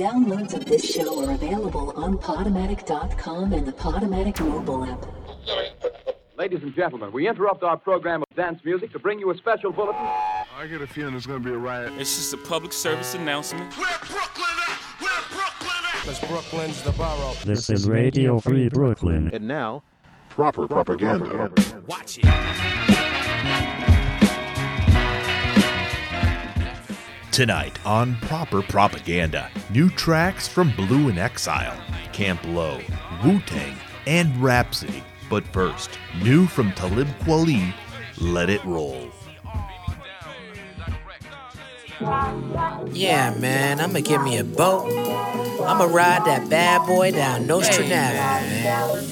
Downloads of this show are available on Podomatic.com and the Podomatic mobile app. Ladies and gentlemen, we interrupt our program of dance music to bring you a special bulletin. I get a feeling there's gonna be a riot. It's just a public service announcement. Where Brooklyn at? Where Brooklyn at? Cause Brooklyn's the borough. This is Radio Free Brooklyn. And now, Proper propaganda. Watch it. Tonight on Proper Propaganda, new tracks from Blu & Exile, Camp Lo, Wu Tang, and Rapsody. But first, new from Talib Kweli, Let It Roll. Yeah, man, I'ma give me a boat. I'ma ride that bad boy down Nostradamus, man.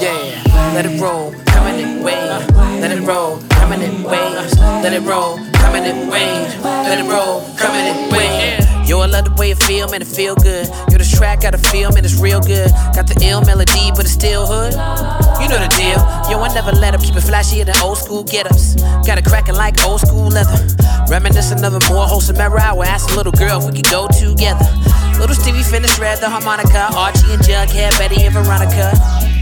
Yeah, let it roll, in waves. Let it roll, coming in waves. Let it roll, coming in waves. Let it roll, coming in waves. Yo, I love the way it feel, man, it feel good. Yo, this track got a feel, man, it's real good. Got the ill melody, but it's still hood. You know the deal. Yo, I never let up, keep it flashier than old school get-ups. Got it cracking like old school leather. Reminiscent of a more wholesome era, I would ask a little girl if we could go together. Little Stevie finished read the harmonica, Archie and Jughead, Betty and Veronica.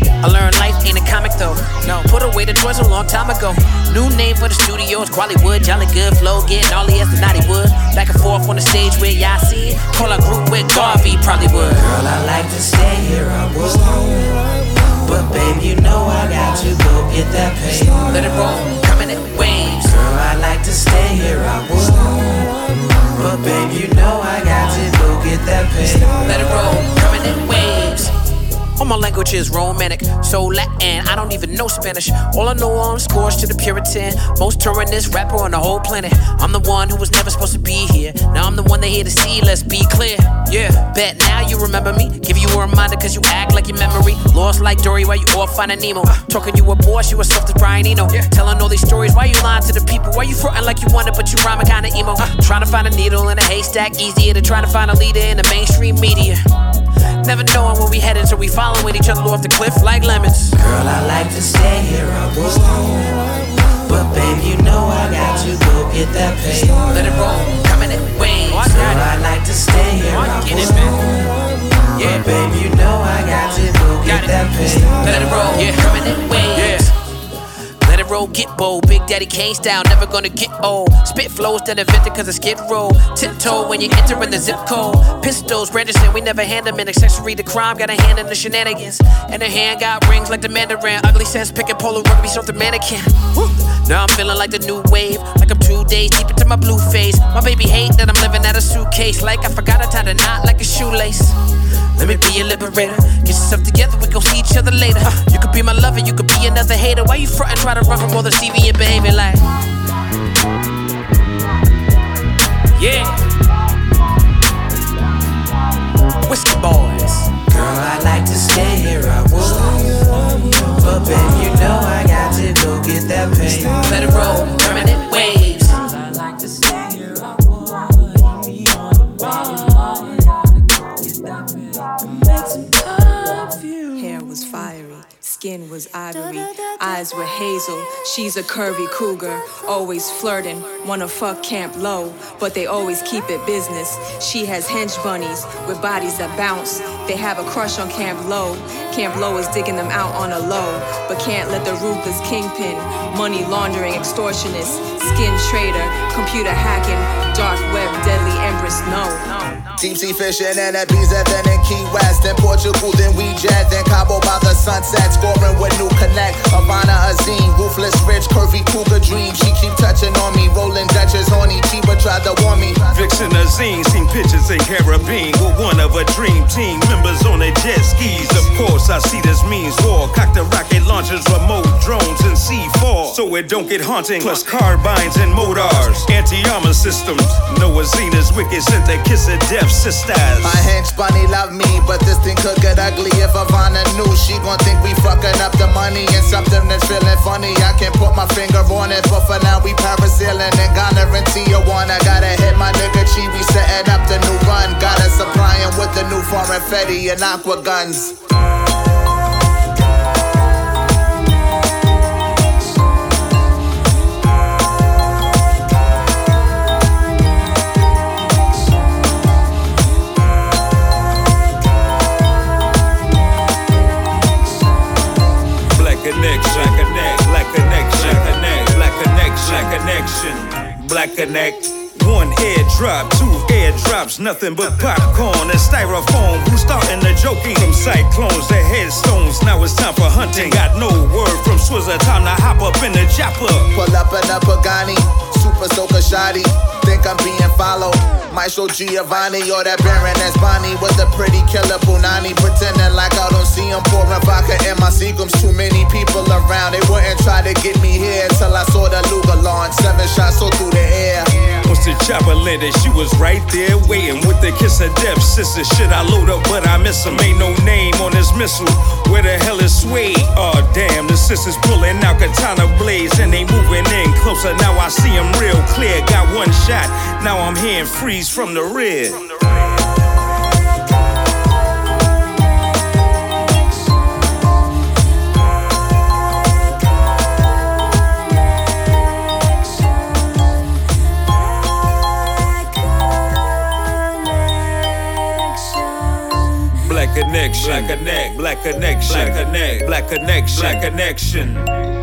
I learned life ain't a comic though. No, put away the toys a long time ago. New name for the studios, Quallywood, Jolly Good Flow, getting all he has the naughty wood. Back and forth on the stage where y'all see it. Call our group with Garvey, probably would. Girl, I like to stay here, I would. But babe, you know I got to go get that pay. Let it roll, coming in waves. Girl, I like to stay here, I would. But babe, you know I got to go get that pay. Let it roll, coming in waves. All my language is romantic, so Latin. I don't even know Spanish. All I know, I'm scores to the Puritan. Most touringist rapper on the whole planet. I'm the one who was never supposed to be here. Now I'm the one they here to see. Let's be clear. Yeah, bet now you remember me. Give you a reminder cause you act like your memory. Lost like Dory while you off finding Nemo. Talking you a boss, you a soft as Brian Eno. Telling all these stories, why you lying to the people? Why you fronting like you want it, but you rhyming kinda emo? Uh. Trying to find a needle in a haystack, easier than trying to find a leader in the mainstream media. Never knowing where we headed, so we following each other off the cliff like lemons. Girl, I like to stay here, I would. But babe, you know I got to go get that pay. Let it roll, coming in waves. Girl, I like to stay here, I would. Yeah, babe, you know I got to go get that pay. Let it roll, yeah, coming in waves. Roll, get bold. Big Daddy Kane style, never gonna get old. Spit flows that invented cause I skid roll. Tiptoe when you enter in the zip code. Pistols registered, we never hand them an accessory to crime. Got a hand in the shenanigans. And her hand got rings like the Mandarin. Ugly sense, picking polo rugby, off the mannequin. Woo. Now I'm feeling like the new wave. Like I'm two days deep into my blue phase. My baby hate that I'm living out a suitcase. Like I forgot I tied a knot like a shoelace. Let me be a liberator. Get yourself together, we gon' see each other later. You could be my lover, you could be another hater. Why you frontin', try to run from all the deviant behavior like? Yeah. Whiskey boys. Girl, I like to stay here, I would. But babe, you know I got to go get that pay. Let it roll, permanent skin was ivory, eyes were hazel. She's a curvy cougar, always flirting. Wanna fuck Camp Lo, but they always keep it business. She has hench bunnies with bodies that bounce. They have a crush on Camp Lo. Camp Lo is digging them out on a low, but can't let the ruthless kingpin, money laundering extortionist, skin trader, computer hacking, dark web deadly empress know. Deep sea fishing and a visa, then in Key West, then Portugal, then we jet, then Cabo by the sunset, scoring with new connect. Havana Azim, ruthless rich, curvy cougar dream. She keep touching on me, rolling Dutchess horny. Chiba tried to warn me. Vixen Azine, seen pictures in Caribbean with one of a dream team. Members on their jet skis. Of course, I see this means war. Cock the rocket launchers, remote drones, and C4. So it don't get haunting. Plus carbines and motors. Anti armor systems. No Noah Zena's wicked sent the kiss of death sisters. My hench bunny love me, but this thing could get ugly if Havana knew. She gon' think we fucking up the money and something that's feeling funny. I can't put my finger on it, but for now we parasailing and Ghana and Tijuana. Gotta hit my nigga Chi, we setting up the new run. Gotta supply him with the new foreign fetty and aqua guns. Black connection, black connect. One head airdrop, two air drops, nothing but popcorn and styrofoam. Who's starting the joking? From cyclones to headstones, now it's time for hunting. Got no word from Swizzer, time to hop up in the chopper. Pull up in a Pagani, super soaker shoddy. Think I'm being followed. Maestro Giovanni or that Baron that's Bonnie with the pretty killer Punani. Pretending like I don't see him pouring vodka in my Seagrams. Too many people around, they wouldn't try to get me Seven so through the air. Once the chopper landed, she was right there waiting with the kiss of death. Sister, shit, I load up, but I miss him. Ain't no name on this missile. Where the hell is Sway? Oh, damn, the sisters pulling out katana blades and they moving in closer. Now I see him real clear. Got one shot, now I'm hearing freeze from the rear. Black connection, black connect, black connection, black connect, black connection, black connection.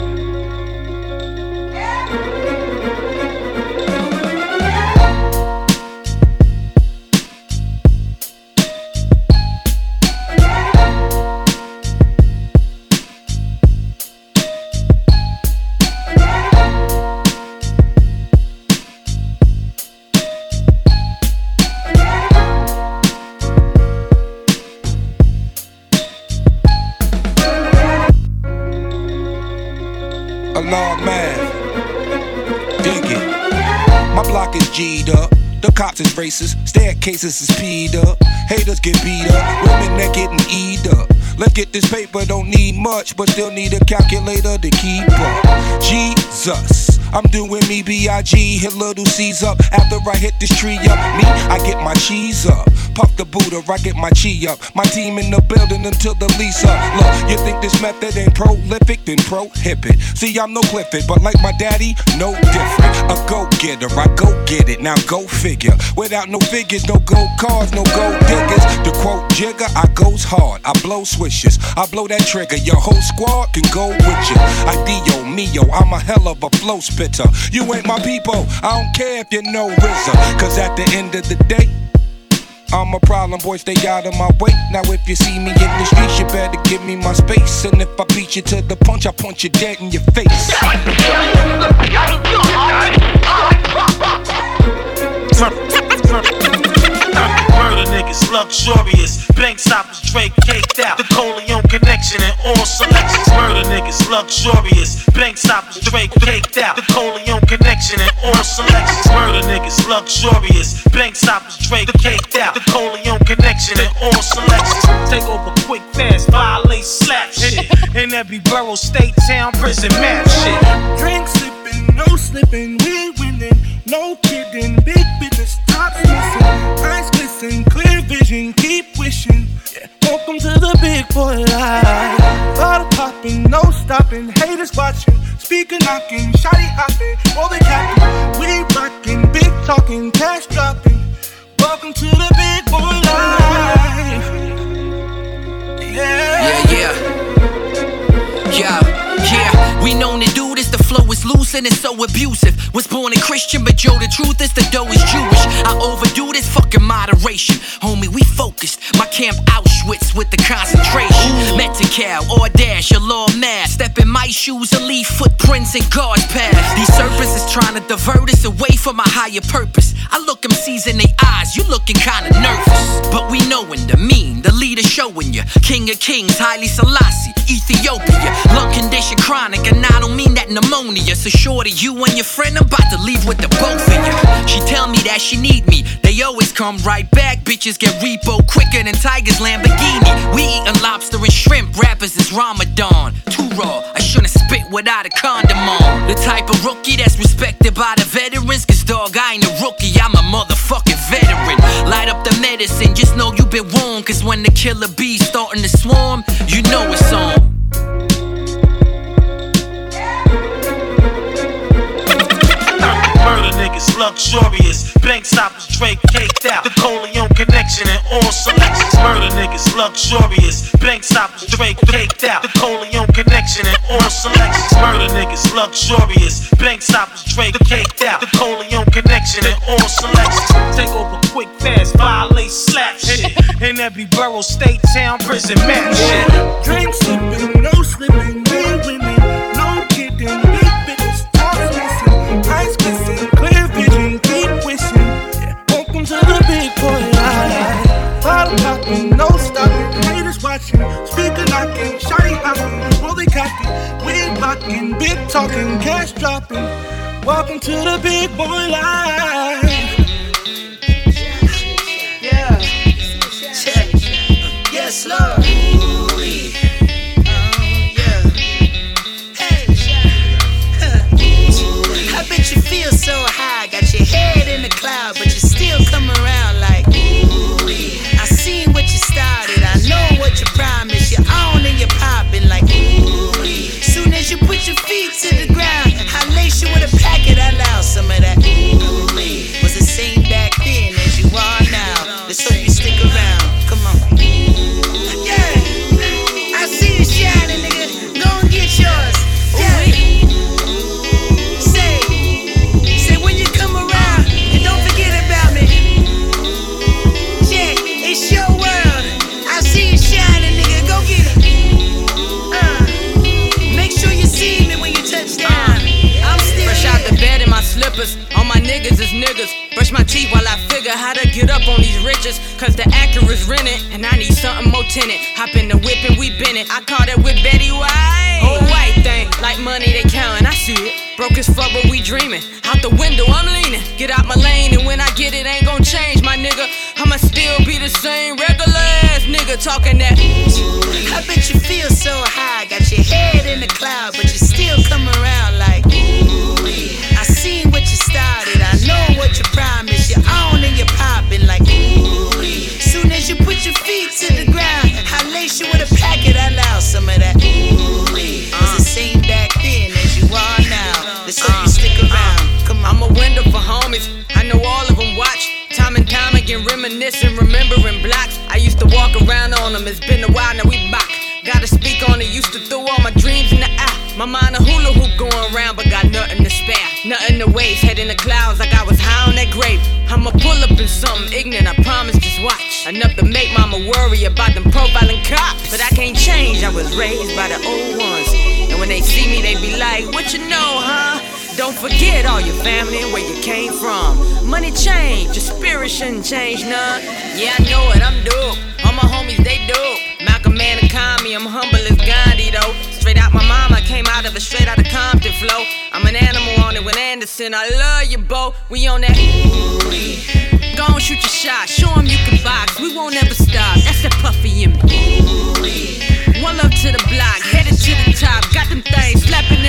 Staircases is peed up. Haters get beat up, women that getting eat up. Let's get this paper, don't need much, but still need a calculator to keep up. Jesus, I'm doing me B.I.G. Hit little C's up after I hit this tree up. Me, I get my cheese up. Puff the Buddha, I get my chi up. My team in the building until the lease up. Look, you think this method ain't prolific, then prohibit. See, I'm no Clifford, but like my daddy, no different. A go getter, I go get it. Now go figure. Without no figures, no gold cars, no gold diggers. To quote Jigga, I goes hard. I blow swishes. I blow that trigger. Your whole squad can go with you. I Dio Mio, I'm a hell of a flow spitter. You ain't my people. I don't care if you know RZA. Cause at the end of the day, I'm a problem, boy, stay out of my way. Now, if you see me in the streets, you better give me my space. And if I beat you to the punch, I punch you dead in your face. Luxurious. Bank stoppers, Drake caked out. The Coleon connection and all selections. Murder niggas, luxurious. Bank stoppers, Drake caked out. The Coleon connection and all selections. Murder niggas, luxurious. Bank stoppers, Drake caked out. The Coleon connection and all selections. Take over quick, fast, violate, slap shit. In every borough, state, town, prison, map shit. Drink sipping, no slipping, we winning, no kidding. Big business, top missing. Glisten, clear vision, keep wishing. Yeah. Welcome to the big boy life. Bottle popping, no stopping, haters watching, speaker knocking, shotty hopping, all they capping. We rocking, big talking, cash dropping. Welcome to the big boy life. Yeah, yeah. Yeah, yeah. We known to do this. The flow is loose and it's so abusive. Was born a Christian, but yo, the truth is the dough is Jewish. I overdo this fucking moderation. Homie, we focused. My camp Auschwitz with the concentration. Metical, Audash, your law mass. Step in my shoes and leave footprints in God's path. These serpents is trying to divert us away from a higher purpose. I look them in their eyes, you looking kinda nervous. But we knowin' the mean, the leader showing you. King of kings, Haile Selassie, Ethiopia. Lung condition chronic, and I don't mean that pneumonia. So shorty, you and your friend about to leave with the both of you. She tell me that she need me. They always come right back. Bitches get repo quicker than Tiger's Lamborghini. We eatin' lobster and shrimp. Rappers is Ramadan. Too raw. I shouldn't spit without a condom on. The type of rookie that's respected by the veterans. Cause dog, I ain't a rookie. I'm a motherfucking veteran. Light up the medicine. Just know you been warned. Cause when the killer bees starting to swarm, you know it's on. Luxurious. Bank stoppers, Drake caked out. The Coleon connection and all selections. Murder niggas, luxurious. Bank stoppers, Drake caked out. The Coleon connection and all selections. Murder niggas, luxurious. Bank stoppers, Drake caked out. The Coleon connection and all selections. Take over quick, fast, violate, slap shit. In every borough, state, town, prison, map shit. Drink sipping, no slipping, real knocking, shiny hopping, they cocky, wig blocking, big talking, cash dropping. Welcome to the big boy life. Forget all your family and where you came from. Money change, your spirit shouldn't change none. Yeah, I know it, I'm dope. All my homies, they dope. Malcolm Man and Kami, I'm humble as Gandhi though. Straight out my mama, came out of a straight out of Compton flow. I'm an animal on it with Anderson. I love you, Bo. We on that. Go on, shoot your shot. Show 'em you can box. We won't ever stop. That's that puffy in me. One love to the block, headed to the top. Got them things slapping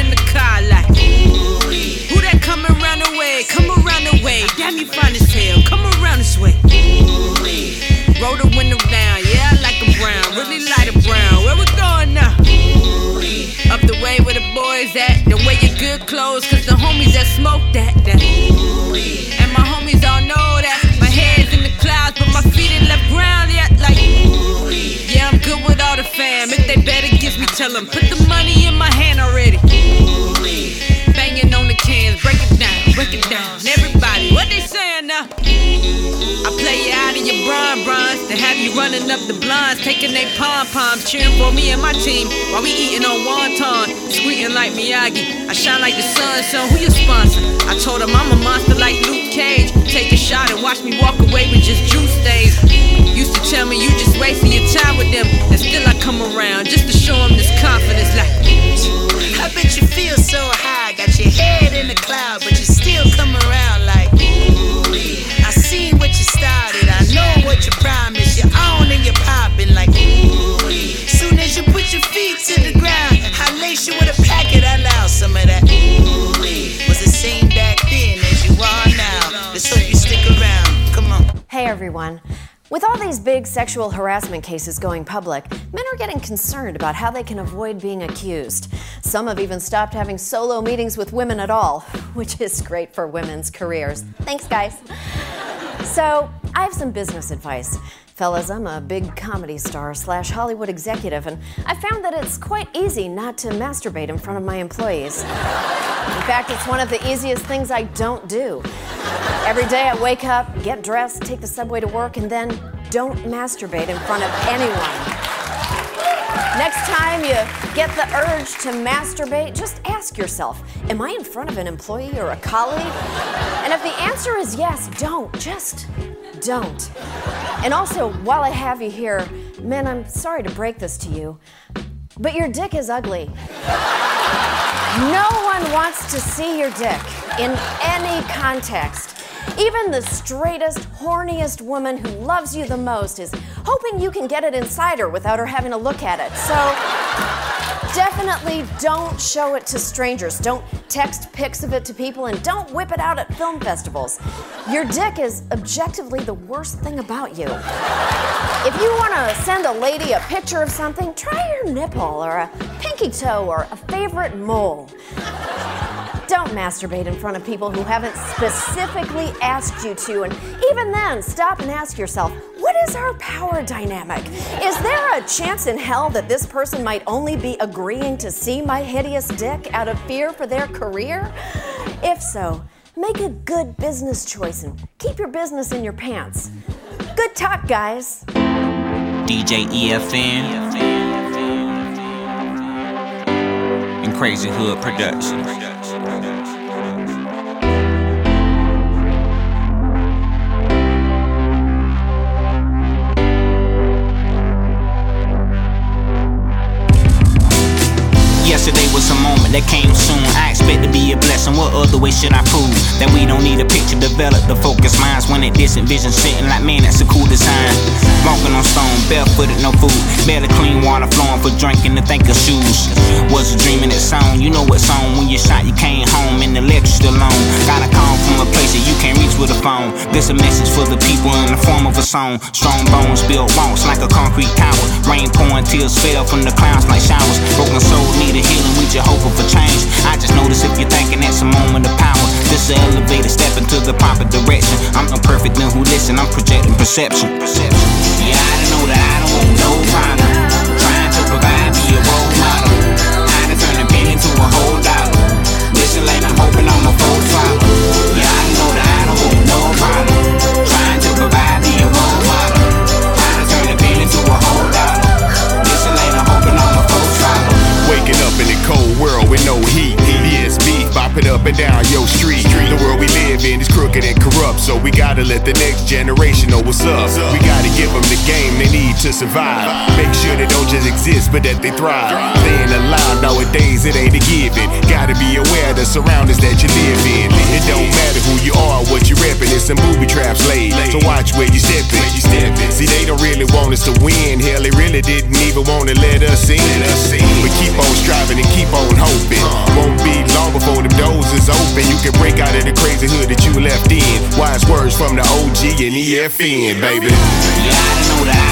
smoke that. that. And my homies all know that. My head's in the clouds, but my feet ain't left ground yet. Like, yeah, I'm good with all the fam. If they better give me, tell them, put the money in my hand already. Banging on the cans, break it down, break it down. Everybody, what they saying now? Have you running up the blinds, taking they pom poms, cheering for me and my team while we eating on wonton, squeaking like Miyagi. I shine like the sun, so who your sponsor? I told him I'm a monster like Luke Cage. Take a shot and watch me walk away with just juice stains. Used to tell me you just wasting your time with them, and still I come around just to show them this confidence. Like, I bet you feel so high, got your head in the cloud, but you still come around like. I seen what you started, I know what you promised. Like. Ooh-wee. Soon as you put your feet to the ground, I lace you with a packet, I some of that. Ooh-wee. Was the same back then as you are now. Let's hope you stick around. Come on. Hey everyone. With all these big sexual harassment cases going public, men are getting concerned about how they can avoid being accused. Some have even stopped having solo meetings with women at all, which is great for women's careers. Thanks, guys. So, I have some business advice. Fellas, I'm a big comedy star slash Hollywood executive, and I found that it's quite easy not to masturbate in front of my employees. In fact, it's one of the easiest things I don't do. Every day I wake up, get dressed, take the subway to work, and then don't masturbate in front of anyone. Next time you get the urge to masturbate, just ask yourself Am I in front of an employee or a colleague? And if the answer is yes, don't. Just don't. And also, while I have you here, man, I'm sorry to break this to you, but your dick is ugly. No one wants to see your dick in any context. Even the straightest, horniest woman who loves you the most is hoping you can get it inside her without her having to look at it. So definitely don't show it to strangers. Don't text pics of it to people and don't whip it out at film festivals. Your dick is objectively the worst thing about you. If you want to send a lady a picture of something, try your nipple or a pinky toe or a favorite mole. Don't masturbate in front of people who haven't specifically asked you to. And even then, stop and ask yourself what is our power dynamic? Is there a chance in hell that this person might only be agreeing to see my hideous dick out of fear for their career? If so, make a good business choice and keep your business in your pants. Good talk, guys. DJ EFN Crazy Hood Productions. Yesterday was a moment that came soon. I expect to be a blessing. What other way should I prove that we don't need a picture develop the focus minds when that distant vision sitting like man, that's a cool design. Walking on stone, barefooted, no food, barely clean water flowing for drinking to think of shoes. Was a dream in that song. You know what song when you shot, you came home and the lecture still on. Got a call from a place that you can't reach with a phone. This a message for the people in the form of a song. Strong bones build walls like a concrete tower. Rain pouring, tears fell from the clouds like showers. Broken soul need we just hoping for change. I just notice if you're thinking that's a moment of power. This an elevator, step into the proper direction. I'm imperfect, then who listen? I'm projecting perception. Yeah, I know that I don't want no problem. Trying to provide me a role model. I done turn a penny into a whole dollar. Listen late, I'm hoping I'm with no heat. Bopping up and down your street. The world we live in is crooked and corrupt, so we gotta let the next generation know what's up. We gotta give them the game they need to survive. Make sure they don't just exist, but that they thrive. Staying alive nowadays, it ain't a given. Gotta be aware of the surroundings that you live in. It don't matter who you are, what you reppin', it's some booby traps laid. So watch where you steppin'. See, they don't really want us to win. Hell, they really didn't even wanna let us in. But keep on striving and keep on hoping. Won't be long before the doors is open. You can break out of the crazy hood that you left in. Wise words from the OG and EFN, baby. Yeah, I know that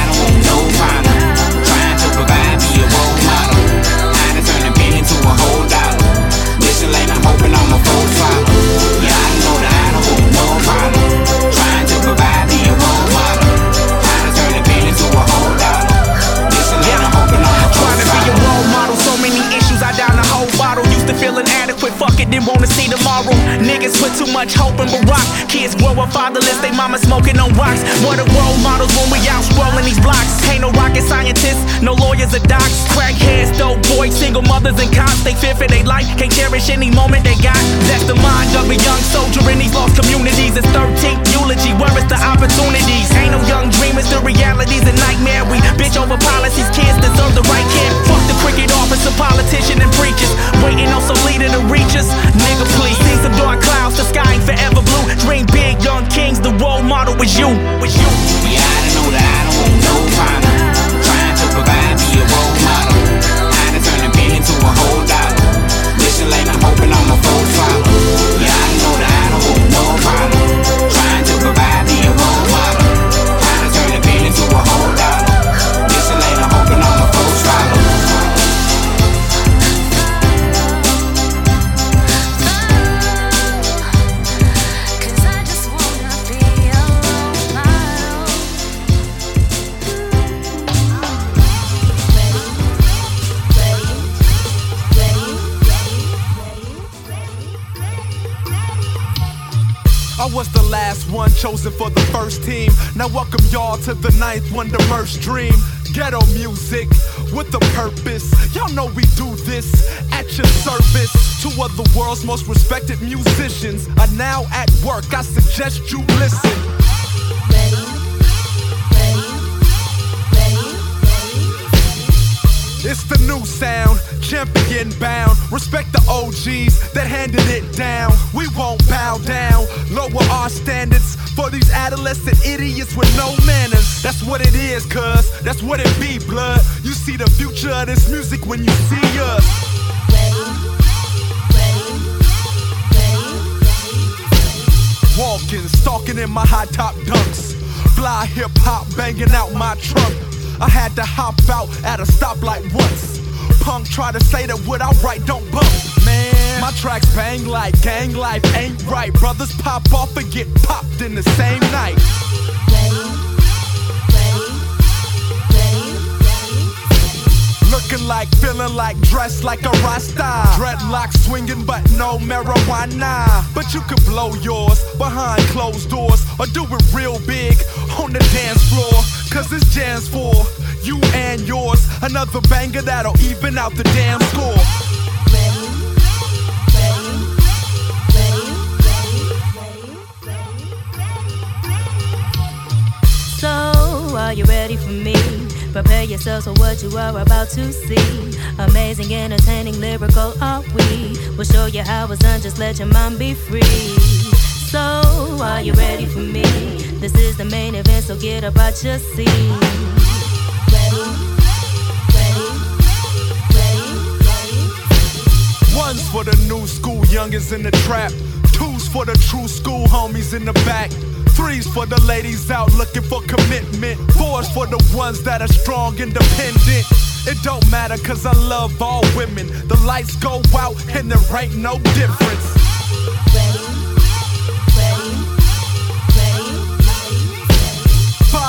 feel inadequate, fuck it, didn't wanna see tomorrow. Niggas put too much hope in Barack. Kids grow up fatherless, they mama smoking on rocks. What are role models when we out strolling these blocks? Ain't no rocket scientists, no lawyers or docs. Crackheads, dope boys, single mothers and cops. They fear for their life, can't cherish any moment they got. That's the mind of a young soldier in these lost communities. It's 13th eulogy, where is the opportunities? Ain't no young dreamers, the reality's a nightmare. We bitch over policies, kids deserve the right care. Fuck the cricket officer, politician and preachers. Waiting on some leader to reach. Nigga, please see some dark clouds, the sky ain't forever blue. Dream big, young kings, the role model is you. Was you. Yeah, I know that I don't want no problem. Trying to provide me a role model. I done turn a penny into a whole dollar. Listen late, I'm hoping I'm a full one chosen for the first team. Now welcome y'all to the ninth wonder merch dream. Ghetto music with a purpose. Y'all know we do this at your service. Two of the world's most respected musicians are now at work. I suggest you listen. It's the new sound, champion bound. Respect the OGs that handed it down. We won't bow down, lower our standards for these adolescent idiots with no manners. That's what it is, cuz that's what it be, blood. You see the future of this music when you see us. Walking, stalking in my high top dunks. Fly hip hop banging out my trunk. I had to hop out at a stoplight once. Punk try to say that what I write don't bump. Man, my tracks bang like gang life ain't right. Brothers pop off and get popped in the same night. Looking like, feeling like, dressed like a Rasta. Dreadlocks swinging, but no marijuana. But you could blow yours behind closed doors or do it real big on the dance floor. Cause this jam's for you and yours. Another banger that'll even out the damn score. So, are you ready for me? Prepare yourselves for what you are about to see. Amazing, entertaining, lyrical are we? We'll show you how it's done, just let your mind be free. So, are you ready for me? This is the main event, so get up out your seat. Ready, ready, ready, ready. One's for the new school youngins in the trap. Two's for the true school homies in the back. Three's for the ladies out looking for commitment. Four's for the ones that are strong, independent. It don't matter cause I love all women. The lights go out and there ain't no difference.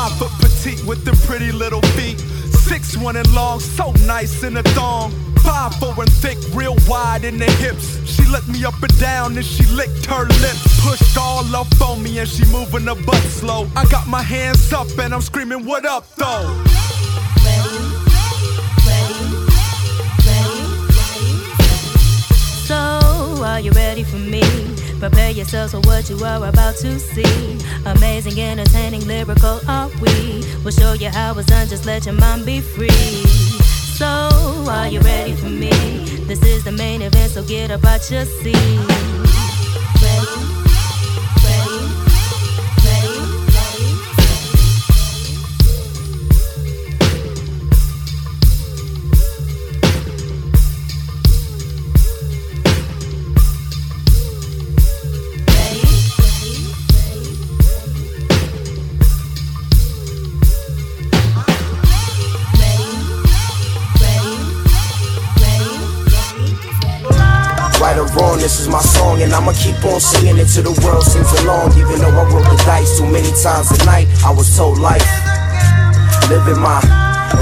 Five foot petite with them pretty little feet. Six one and long, so nice in a thong. Five four and thick, real wide in the hips. She let me up and down and she licked her lips. Pushed all up on me and she moving her butt slow. I got my hands up and I'm screaming, what up though? Ready, ready, ready, ready, ready. So, are you ready for me? Prepare yourselves for what you are about to see. Amazing, entertaining, lyrical are we? We'll show you how it's done, just let your mind be free. So, are you ready for me? This is the main event, so get up out your seat. I'ma keep on singing it till the world sings along. Even though I roll the dice too many times a night, I was told life. Living my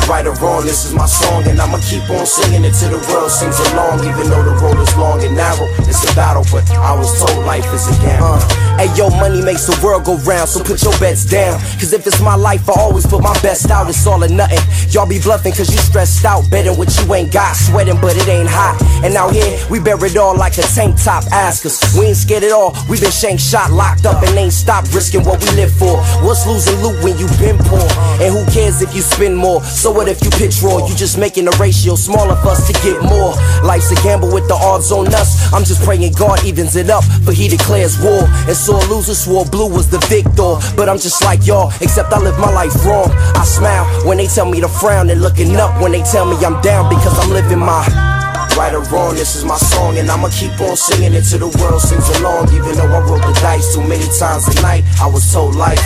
right or wrong, this is my song, and I'ma keep on singing it till the world sings along. Even though the road is long and narrow, it's a battle, but I was told life is a gamble. Hey yo, money makes the world go round, so put your bets down. Cause if it's my life, I always put my best out, it's all or nothing. Y'all be bluffing cause you stressed out, betting what you ain't got, sweating, but it ain't hot. And out here, we bear it all like a tank top. Ask us, we ain't scared at all. We been shank shot, locked up, and ain't stopped risking what we live for. What's losing loot when you been poor? And who cares if you spend more? So what if you pitch raw? You just making the ratio smaller for us to get more. Life's a gamble with the odds on us. I'm just praying God evens it up, but he declares war. Sore losers swore blue was the victor. But I'm just like y'all, except I live my life wrong. I smile when they tell me to frown, and looking up when they tell me I'm down because I'm living my. Right or wrong, this is my song, and I'ma keep on singing it till the world sings along. Even though I roll the dice too many times a night, I was told life.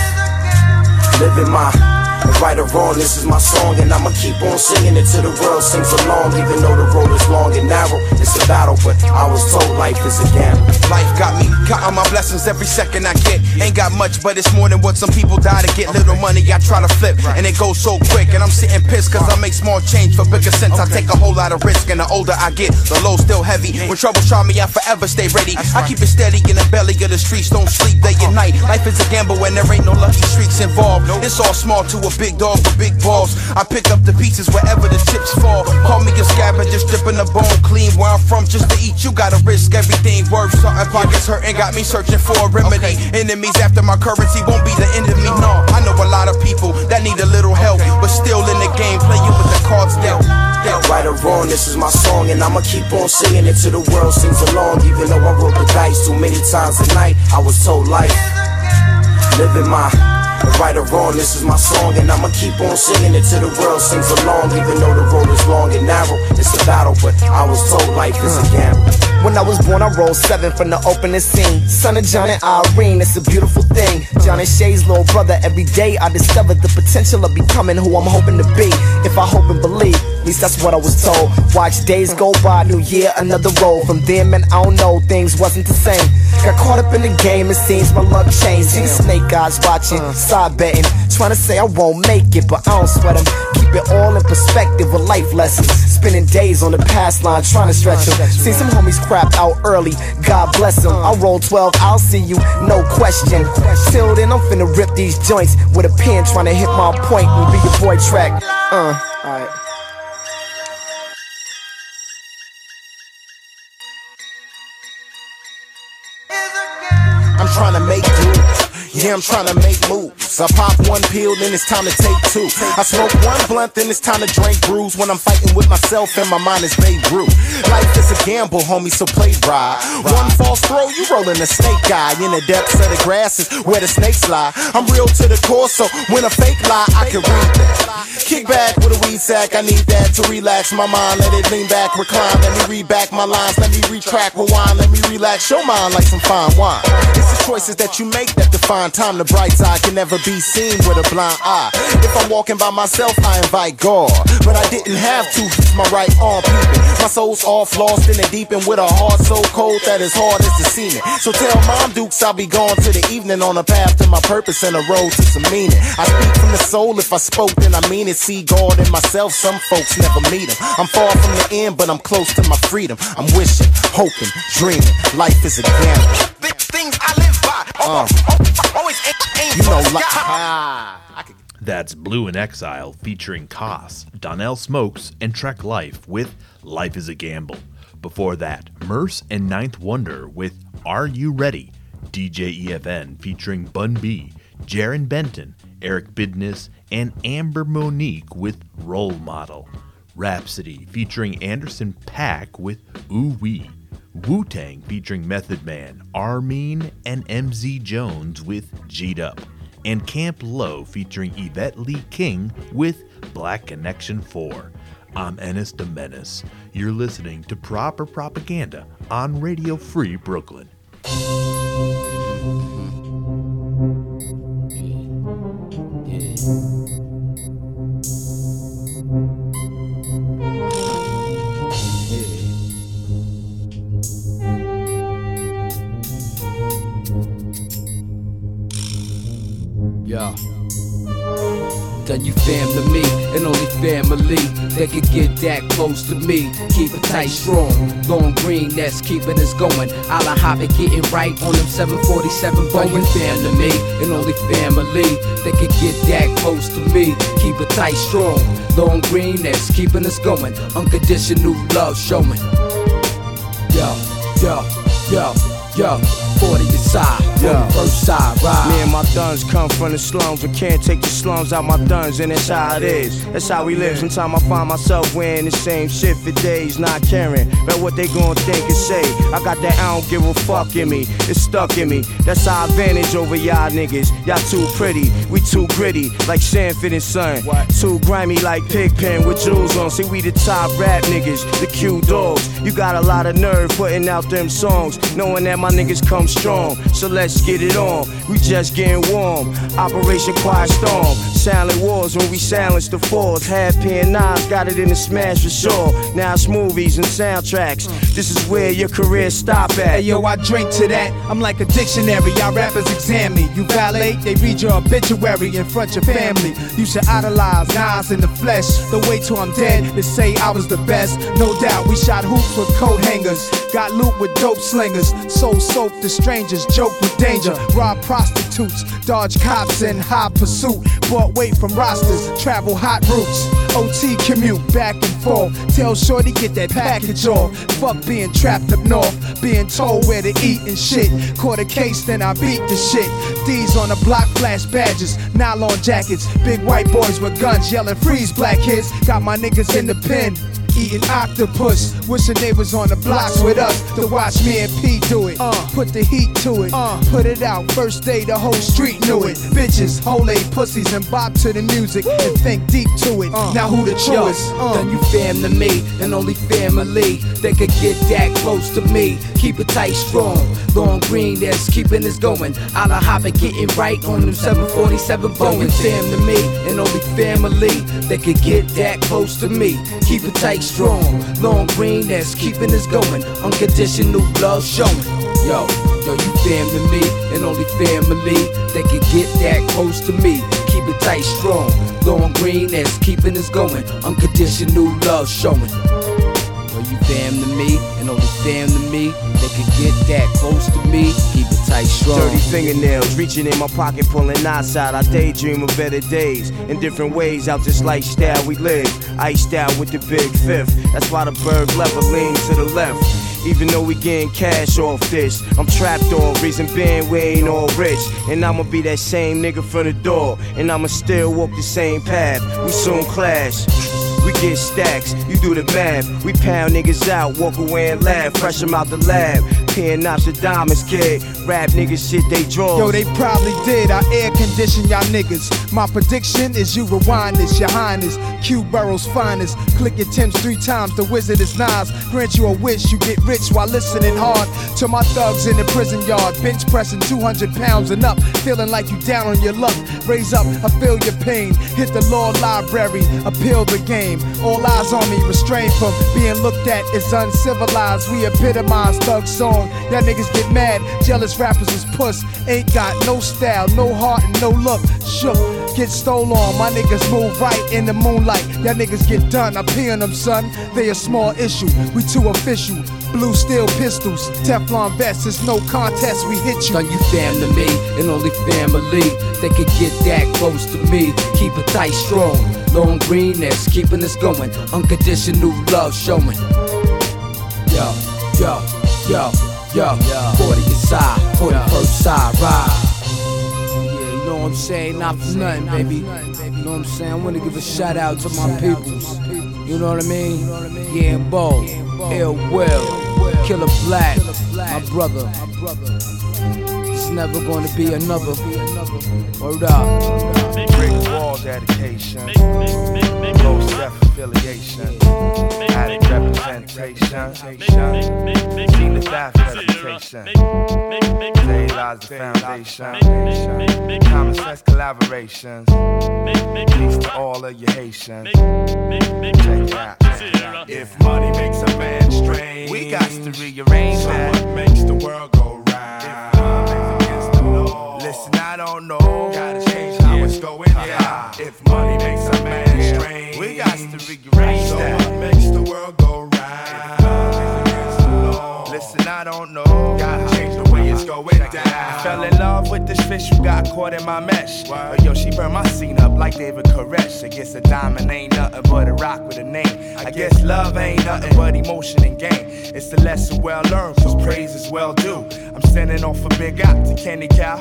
Living my Right or wrong, this is my song, and I'ma keep on singing it till the world sings along. Even though the road is long and narrow, it's a battle, but I was told life is a gamble. Life got me counting my blessings every second I get. Ain't got much, but it's more than what some people die to get. Little money I try to flip, and it goes so quick. And I'm sitting pissed cause I make small change for bigger sense. I take a whole lot of risk, and the older I get, the low still heavy. When trouble try me, I forever stay ready. I keep it steady in the belly of the streets, don't sleep day and uh-huh. night. Life is a gamble when there ain't no lucky streaks involved. It's all small to a big dog with big balls. I pick up the pieces wherever the chips fall. Call me a scavenger, just stripping the bone clean. Where I'm from, just to eat, you gotta risk everything worth something. Pockets hurting, got me searching for a remedy. Enemies after my currency won't be the enemy. No, I know a lot of people that need a little help, but still in the game, playing with the cards dealt. Right or wrong, this is my song, and I'ma keep on singing it till the world sings along. Even though I rolled the dice too many times a night, I was told life. Living my right or wrong, this is my song, and I'ma keep on singing it till the world sings along. Even though the road is long and narrow, it's a battle, but I was told life is a gamble. When I was born, I rolled seven from the opening scene. Son of John and Irene, it's a beautiful thing. John and Shay's little brother, every day I discovered the potential of becoming who I'm hoping to be. If I hope and believe, at least that's what I was told. Watch days go by, new year, another roll. From there, man, I don't know, things wasn't the same. Got caught up in the game, it seems my luck changed. See the snake eyes watching, side betting. Trying to say I won't make it, but I don't sweat them. Keep it all in perspective with life lessons. Spending days on the past line, trying to stretch them. Seen some homies out early, God bless them. I'll roll 12, I'll see you, no question. Till then, I'm finna rip these joints with a pen, trying to hit my point and be your boy track. Uh, alright. I'm trying to make. Yeah, I'm trying to make moves. I pop one pill, then it's time to take two. I smoke one blunt, then it's time to drink brews. When I'm fighting with myself and my mind is Babe Ruth. Life is a gamble, homie, so play right. One false throw, you rolling a snake eye. In the depths of the grasses where the snakes lie. I'm real to the core, so when a fake lie, I can read that. Kick back with a weed sack, I need that to relax my mind. Let it lean back, recline. Let me read back my lines. Let me retract, rewind. Let me relax your mind like some fine wine. It's the choices that you make that define time. The bright side can never be seen with a blind eye. If I'm walking by myself, I invite God. But I didn't have to, my right arm peeping. My soul's off, lost in the deep end with a heart so cold that it's hard as to see me. So tell Mom Dukes I'll be gone to the evening on a path to my purpose and a road to some meaning. I speak from the soul, if I spoke, then I mean it. See God in myself, some folks never meet him. I'm far from the end, but I'm close to my freedom. I'm wishing, hoping, dreaming. Life is a gamble. Things I live you know, like, ah. That's Blu & Exile featuring Koss, Donel Smokes, and Trek Life with Life is a Gamble. Before that, Murs and Ninth Wonder with Are You Ready? DJ EFN featuring Bun B, Jarren Benton, Eric Biddines, and Amber Monique with Role Model. Rapsody featuring Anderson .Paak with Ooh Wee. Wu Tang featuring Method Man, R-Mean, and Mzee Jones with G'd Up. And Camp Lo featuring Yvette Lee King with Black Connection 4. I'm Ennis the Menace. You're listening to Proper Propaganda on Radio Free Brooklyn. Yeah. Done you fam to me, and only family that can get that close to me. Keep it tight, strong, long green, that's keeping us going. I'll hop it, getting right on them 747 Done you fam to me, and only family that can get that close to me. Keep it tight, strong, long green, that's keeping us going. Unconditional love showing. Yo, yo, yo, yo. 40 aside, Yeah. first side, ride. Me and my thuns come from the slums, but can't take the slums out my thuns, and that's how it is. That's how we live. Sometimes I find myself wearing the same shit for days, not caring about what they gon' think and say. I got that I don't give a fuck in me, it's stuck in me. That's our advantage over y'all niggas. Y'all too pretty, we too gritty, like Sanford and Son. Too grimy like Pigpen with jewels on. See, we the top rap niggas, the Q dogs. You got a lot of nerve putting out them songs, knowing that my niggas come strong. So let's get it on. We just getting warm. Operation Quiet Storm. Silent wars when we silence the fours. Happy and knives got it in the smash for sure. Now it's movies and soundtracks. This is where your career stop at. Hey yo, I drink to that. I'm like a dictionary. Y'all rappers examine me. You violate, they read your obituary in front of your family. You should idolize Nas in the flesh. The way till I'm dead to say I was the best. No doubt, we shot hoops with coat hangers. Got loot with dope slingers. Sold soap to strangers. Joke with danger. Rob prostitutes. Dodge cops in high pursuit. Bought weight from rosters. Travel hot routes. OT commute back and forth. Tell Shorty get that package off. Fuck being trapped up north. Being told where to eat and shit. Caught a case, then I beat the shit. D's on the block, flash badges. Nylon jackets. Big white boys with guns yelling freeze black kids. Got my niggas in the pen eating octopus. Wishing they neighbors on the blocks with us to watch me and P do it. Uh, put the heat to it. Uh, put it out. First day, the whole street knew it. Bitches, whole eight pussies and bop to the music and think deep to it. now who the truest? Yo, then you fam to me and only family that could get that close to me. Keep it tight, strong. Long green that's keeping us going. A la hopping, getting right on them 747 Boeing. Fam to me and only family that could get that close to me. Keep it tight, strong. Long green that's keeping us going. Unconditional love showing. Yo, yo, you fam to me and only family that can get that close to me. Keep it tight, strong. Long green that's keeping us going. Unconditional love showing. Yo, you fam to me and only fam to me that can get that close to me. Tight, strong. Dirty fingernails reaching in my pocket, pulling outside. I daydream of better days in different ways out this lifestyle we live. Iced out with the big fifth. That's why the bird lever lean to the left. Even though we getting cash off this, I'm trapped all reason being we ain't all rich. And I'ma be that same nigga from the door. And I'ma still walk the same path. We soon clash. We get stacks, you do the math. We pound niggas out, walk away and laugh. Fresh 'em out the lab. Peeing Nostradamus, kid. Rap niggas shit they draw. Yo, they probably did. I air condition y'all niggas. My prediction is you rewind this, your highness. Q Burrow's finest. Click your Tim's three times. The wizard is Nas. Grant you a wish, you get rich while listening hard to my thugs in the prison yard. Bench pressing 200 pounds and up. Feeling like you down on your luck. Raise up, I feel your pain. Hit the law library, appeal the game. All eyes on me, restrained from being looked at as uncivilized. We epitomize thug song. Y'all niggas get mad, jealous rappers is puss. Ain't got no style, no heart, and no look. Shook, get stole on. My niggas move right in the moonlight. Y'all niggas get done. I pee on them, son. They a small issue. We too official. Blue steel pistols, Teflon vests. It's no contest. We hit you. Son, you fam to me and only family that could get that close to me. Keep it tight, strong. Long green that's keeping us going. Unconditional love showing. Yo, yo, yo, yo. 40 aside, 41st side ride. Yeah, you know what I'm saying? Not for nothing, baby. You know what I'm saying? I wanna give a shout out to my peoples. You know what I mean? Yeah, Bo, Ill Will, Killer Black, my brother. It's never gonna be another. Word up. Brick wall dedication. Low self affiliation. Added representation. Seen the staff presentation. Today lies the foundation. Common sense collaborations. Peace to all of your Haitians. Check it out. If money makes a man strange, We got to rearrange so that. what makes the world go round? Listen, I don't know. Gotta change how it's going down. If money makes a man strange, We got to rearrange so that. what makes the world go round? Listen, I don't know. Gotta change the way it's going down. I fell in love with this fish who got caught in my mesh. But yo, she burned my scene up like David Koresh. I guess a diamond ain't nothing but a rock with a name. I guess love ain't nothing but emotion and game. It's the lesson well learned, cause praise is well due. I'm sending off a big out to Kenny Cow.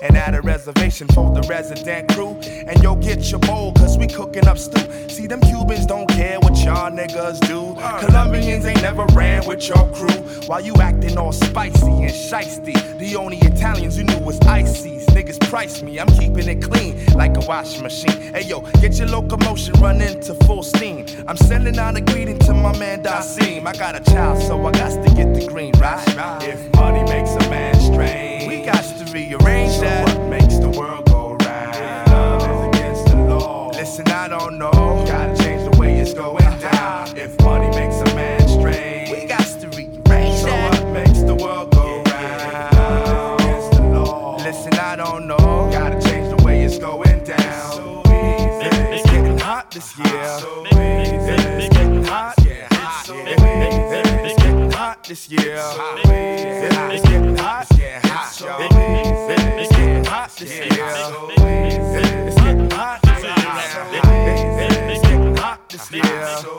And at a reservation for the resident crew. And yo, get your bowl, cause we cooking up stew. See, them Cubans don't care what y'all niggas do. Colombians ain't never ran with your crew. While you acting all spicy and shisty. The only Italians you knew was ices. Niggas price me, I'm keeping it clean like a washing machine. Hey yo, get your locomotion running to full steam. I'm sending out a greeting to my man Dasim. I got a child, so I got to get the green, right? If money makes a man strange, we got to rearrange so that. What makes the world go round? Love is against the law. Listen, I don't know. Gotta change the way it's going down. If money this year. It's getting hot. Yeah. It's getting hot this year. It's getting hot. Yeah, hot. It's getting hot this year. It's getting hot. It's getting hot this year.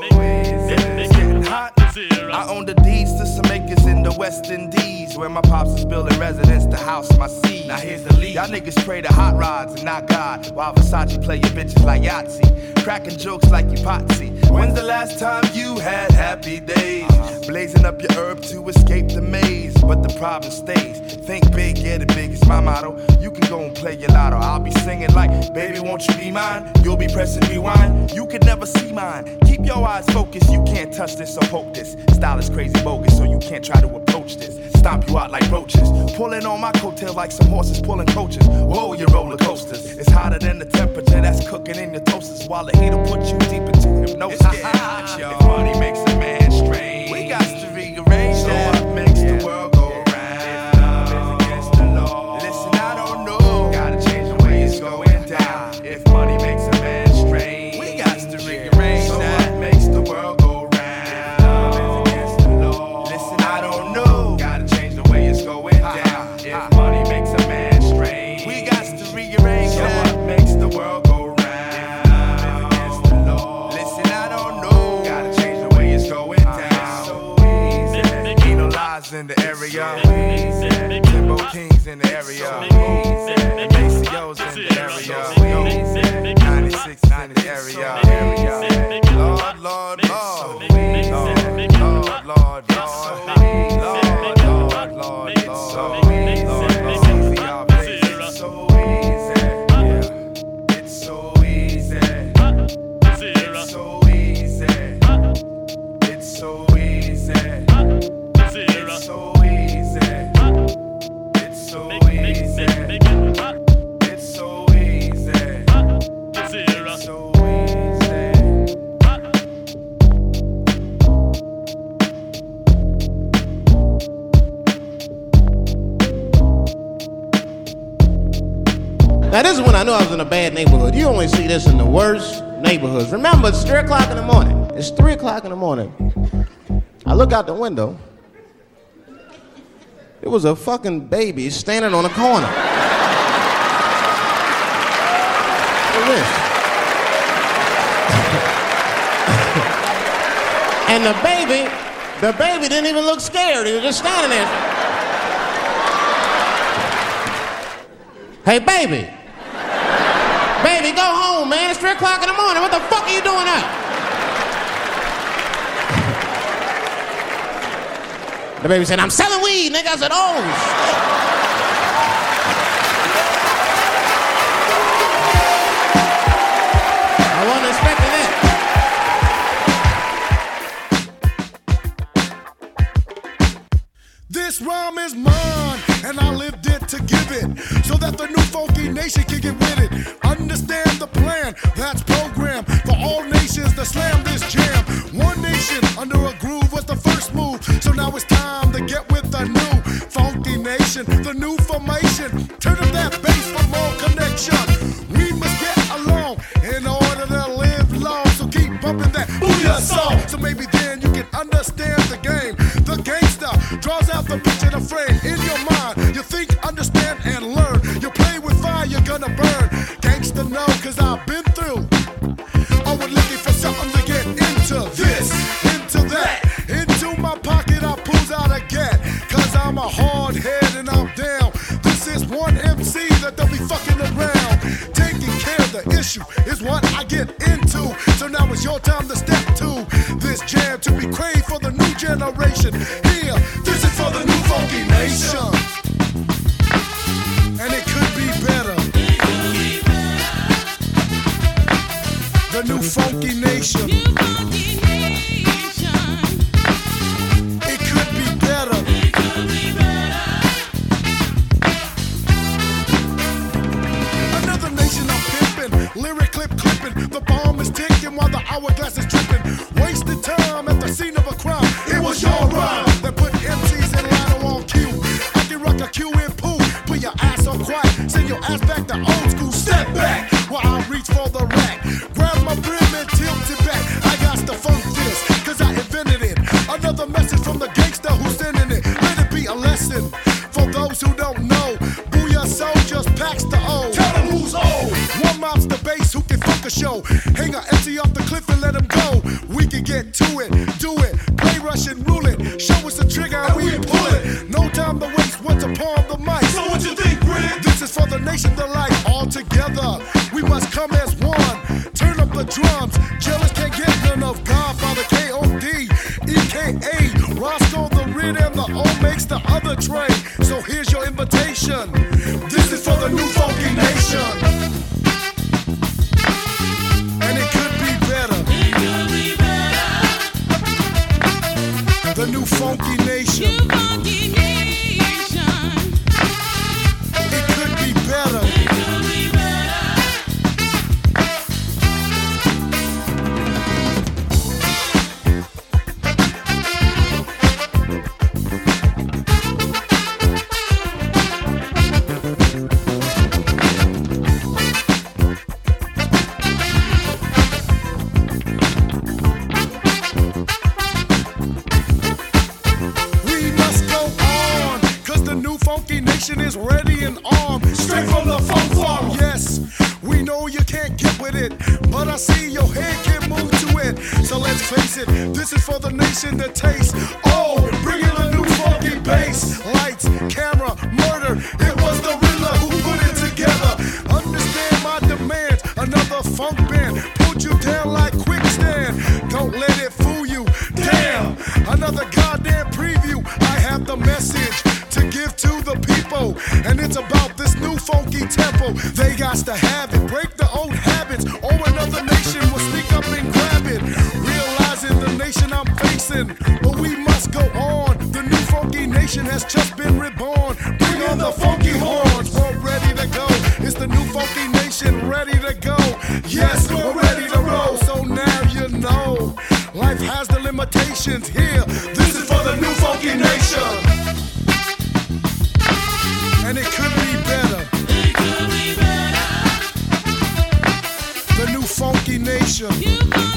It's getting hot. I own the deeds to some acres in the West Indies where my pops is building residence to house my seed. Now here's the lead. Y'all niggas pray to hot rods and not God. While Versace play your bitches like Yahtzee. Cracking jokes like you potsy. When's the last time you had happy days? Uh-huh. Blazing up your herb to escape the maze. But the problem stays. Think big, get it big, it's my motto. You can go and play your lotto. I'll be singing like, baby, won't you be mine? You'll be pressing rewind. You can never see mine. Keep your eyes focused, you can't touch this or poke this. Style is crazy bogus, so you can't try to approach this. Stomp you out like roaches. Pulling on my coattail like some horses pulling coaches. Whoa, you roller coasters. It's hotter than the temperature that's cooking in your toasters. While the heat'll put you deep into hypnosis. It's getting hot, yo. If money makes a man strange, we got to rearrange that. Area. Timbo Kings in the area. Maceo's in the area. 96 in the area. Lord, Lord, Lord. Lord, Lord, Lord, Lord. Lord, Lord, Lord, Lord. It's look out the window. It was a fucking baby standing on a corner. This. and the baby, the baby didn't even look scared. He was just standing there. Hey, baby. Baby, go home, man. It's 3 o'clock in the morning. What the fuck are you doing out? The baby said, I'm selling weed, nigga. I said, oh. This rhyme is mine, and I lived it to give it, so that the new funky nation can get with it. Understand the plan that's programmed for all nations to slam your soul. So maybe then you can understand the game. The gangster draws out the picture the frame in your mind. You think, understand, and learn. You play with fire, you're gonna burn. Gangster no, cause I've been through. I was looking for something to get into this, into that. Into my pocket, I pulls out a gat. Cause I'm a hard head and I'm down. This is one MC that don't be fucking around. Taking care of the issue is what I get into. So now it's your time to step jam to be craved for the new generation. Here, this is for the new funky nation. So here's your invitation. This is for the new funky nation. And it could be better. It could be better. The new funky nation. Nation.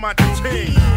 My team.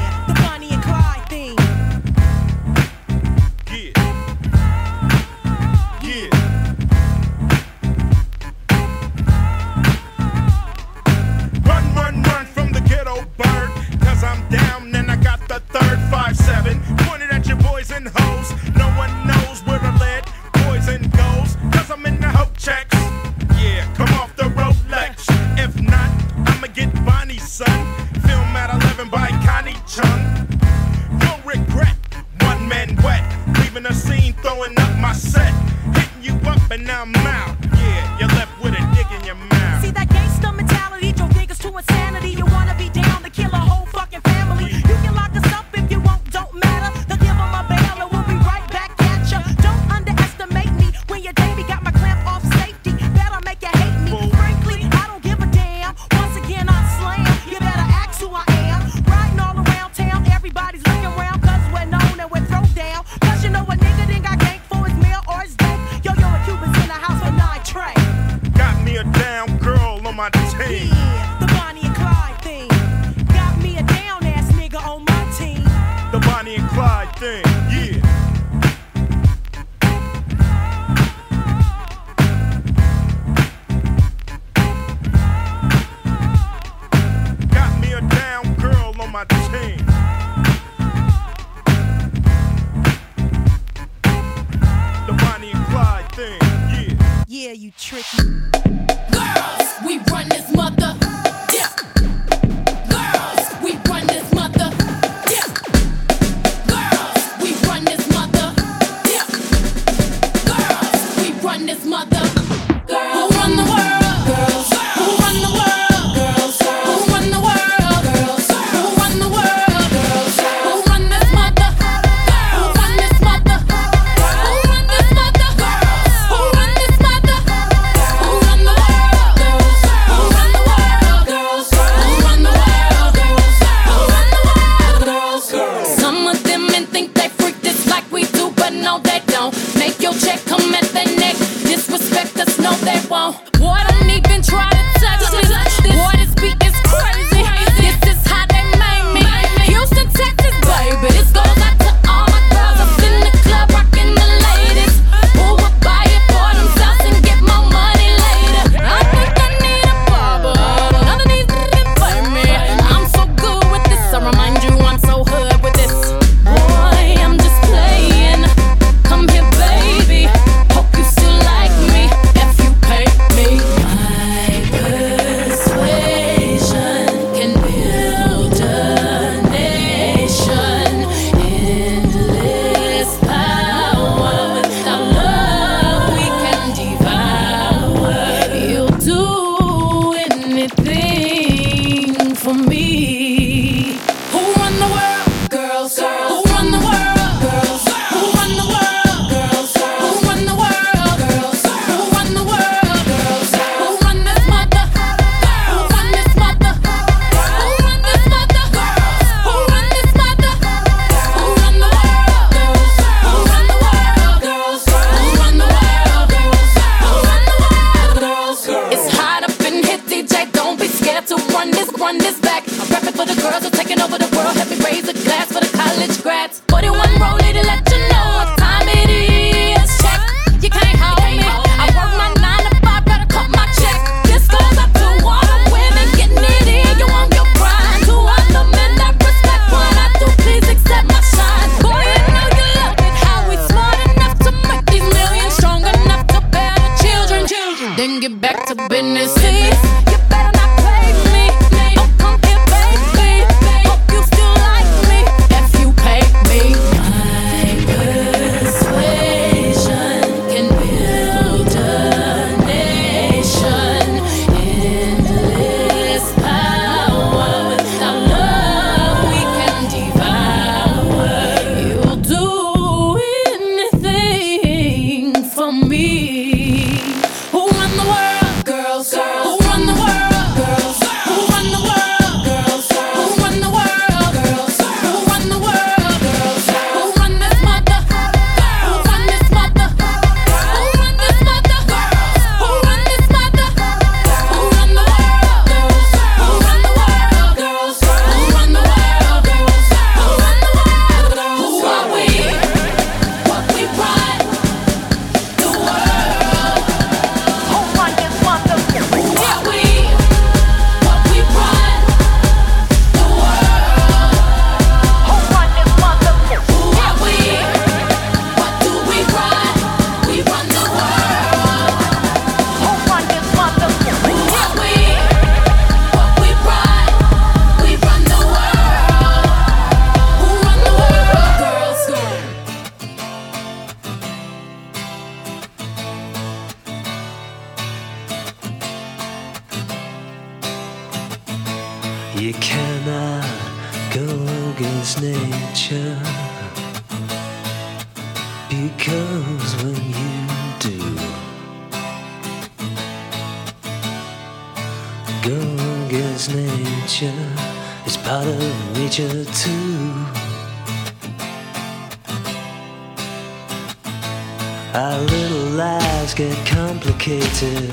complicated.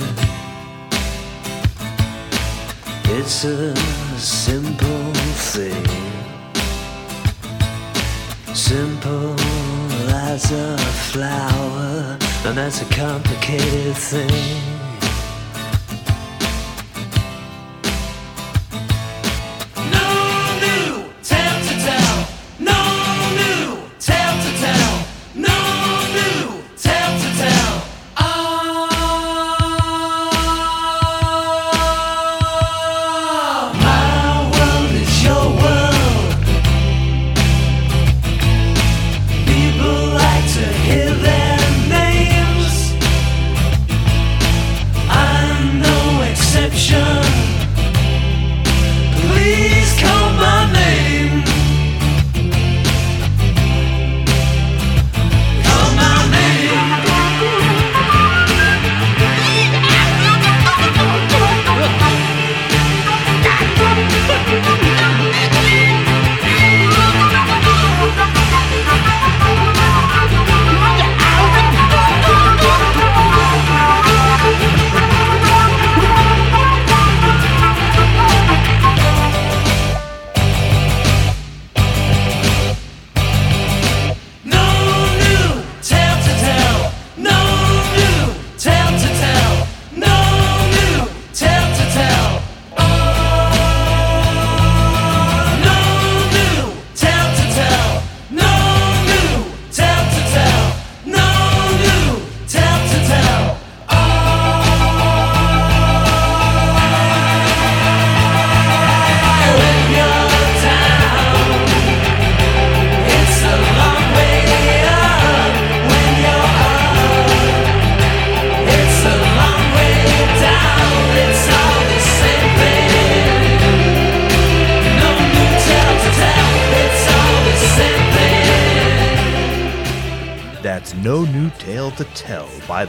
It's a simple thing, simple as a flower, and that's a complicated thing.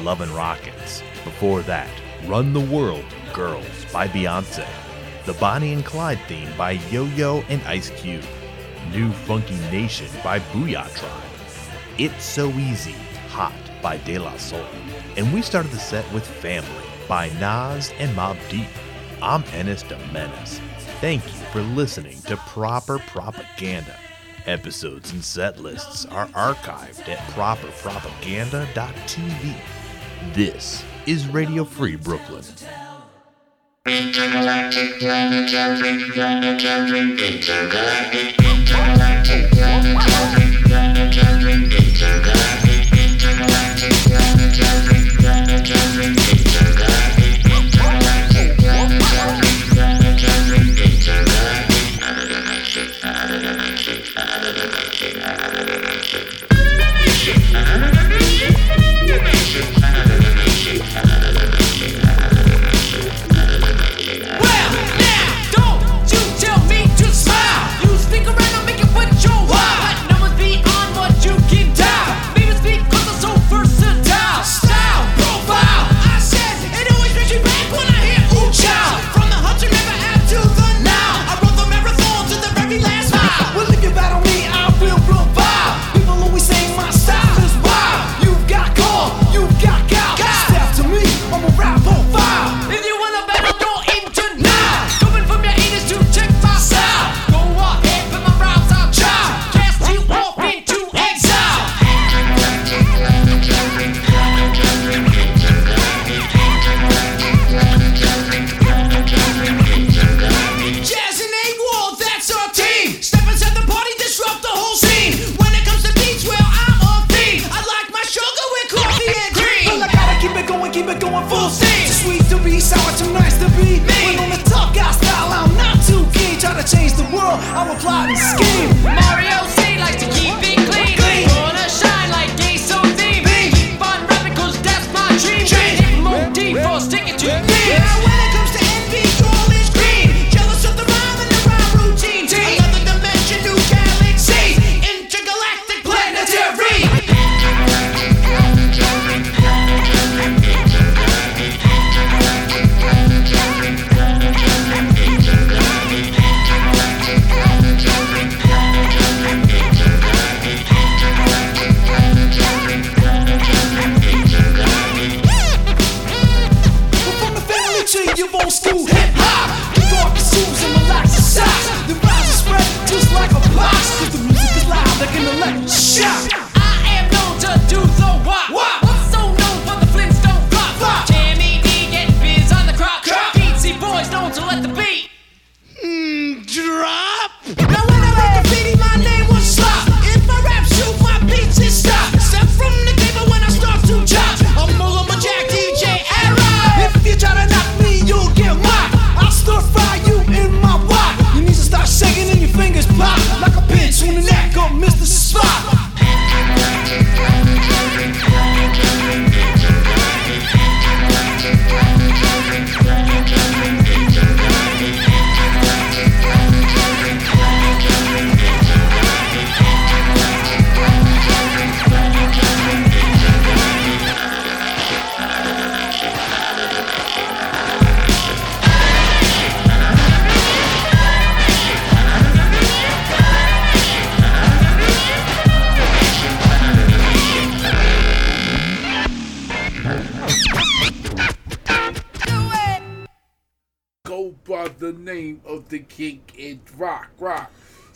Lovin' Rockets. Before that, Run the World, Girls by Beyonce. The Bonnie and Clyde theme by Yo Yo and Ice Cube. New Funky Nation by Boo-Yaa Tribe. It's So Easy, Hot by De La Soul. And we started the set with Family by Nas and Mobb Deep. I'm Ennis de Menace. Thank you for listening to Proper Propaganda. Episodes and set lists are archived at properpropaganda.tv. This is Radio Free Brooklyn.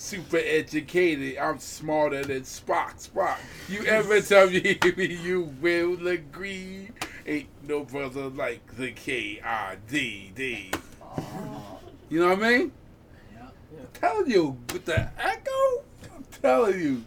super educated. I'm smarter than Spock. Spock. You ever tell me you will agree? Ain't no brother like the K I D D. You know what I mean? Yeah. I'm telling you, with the echo, I'm telling you.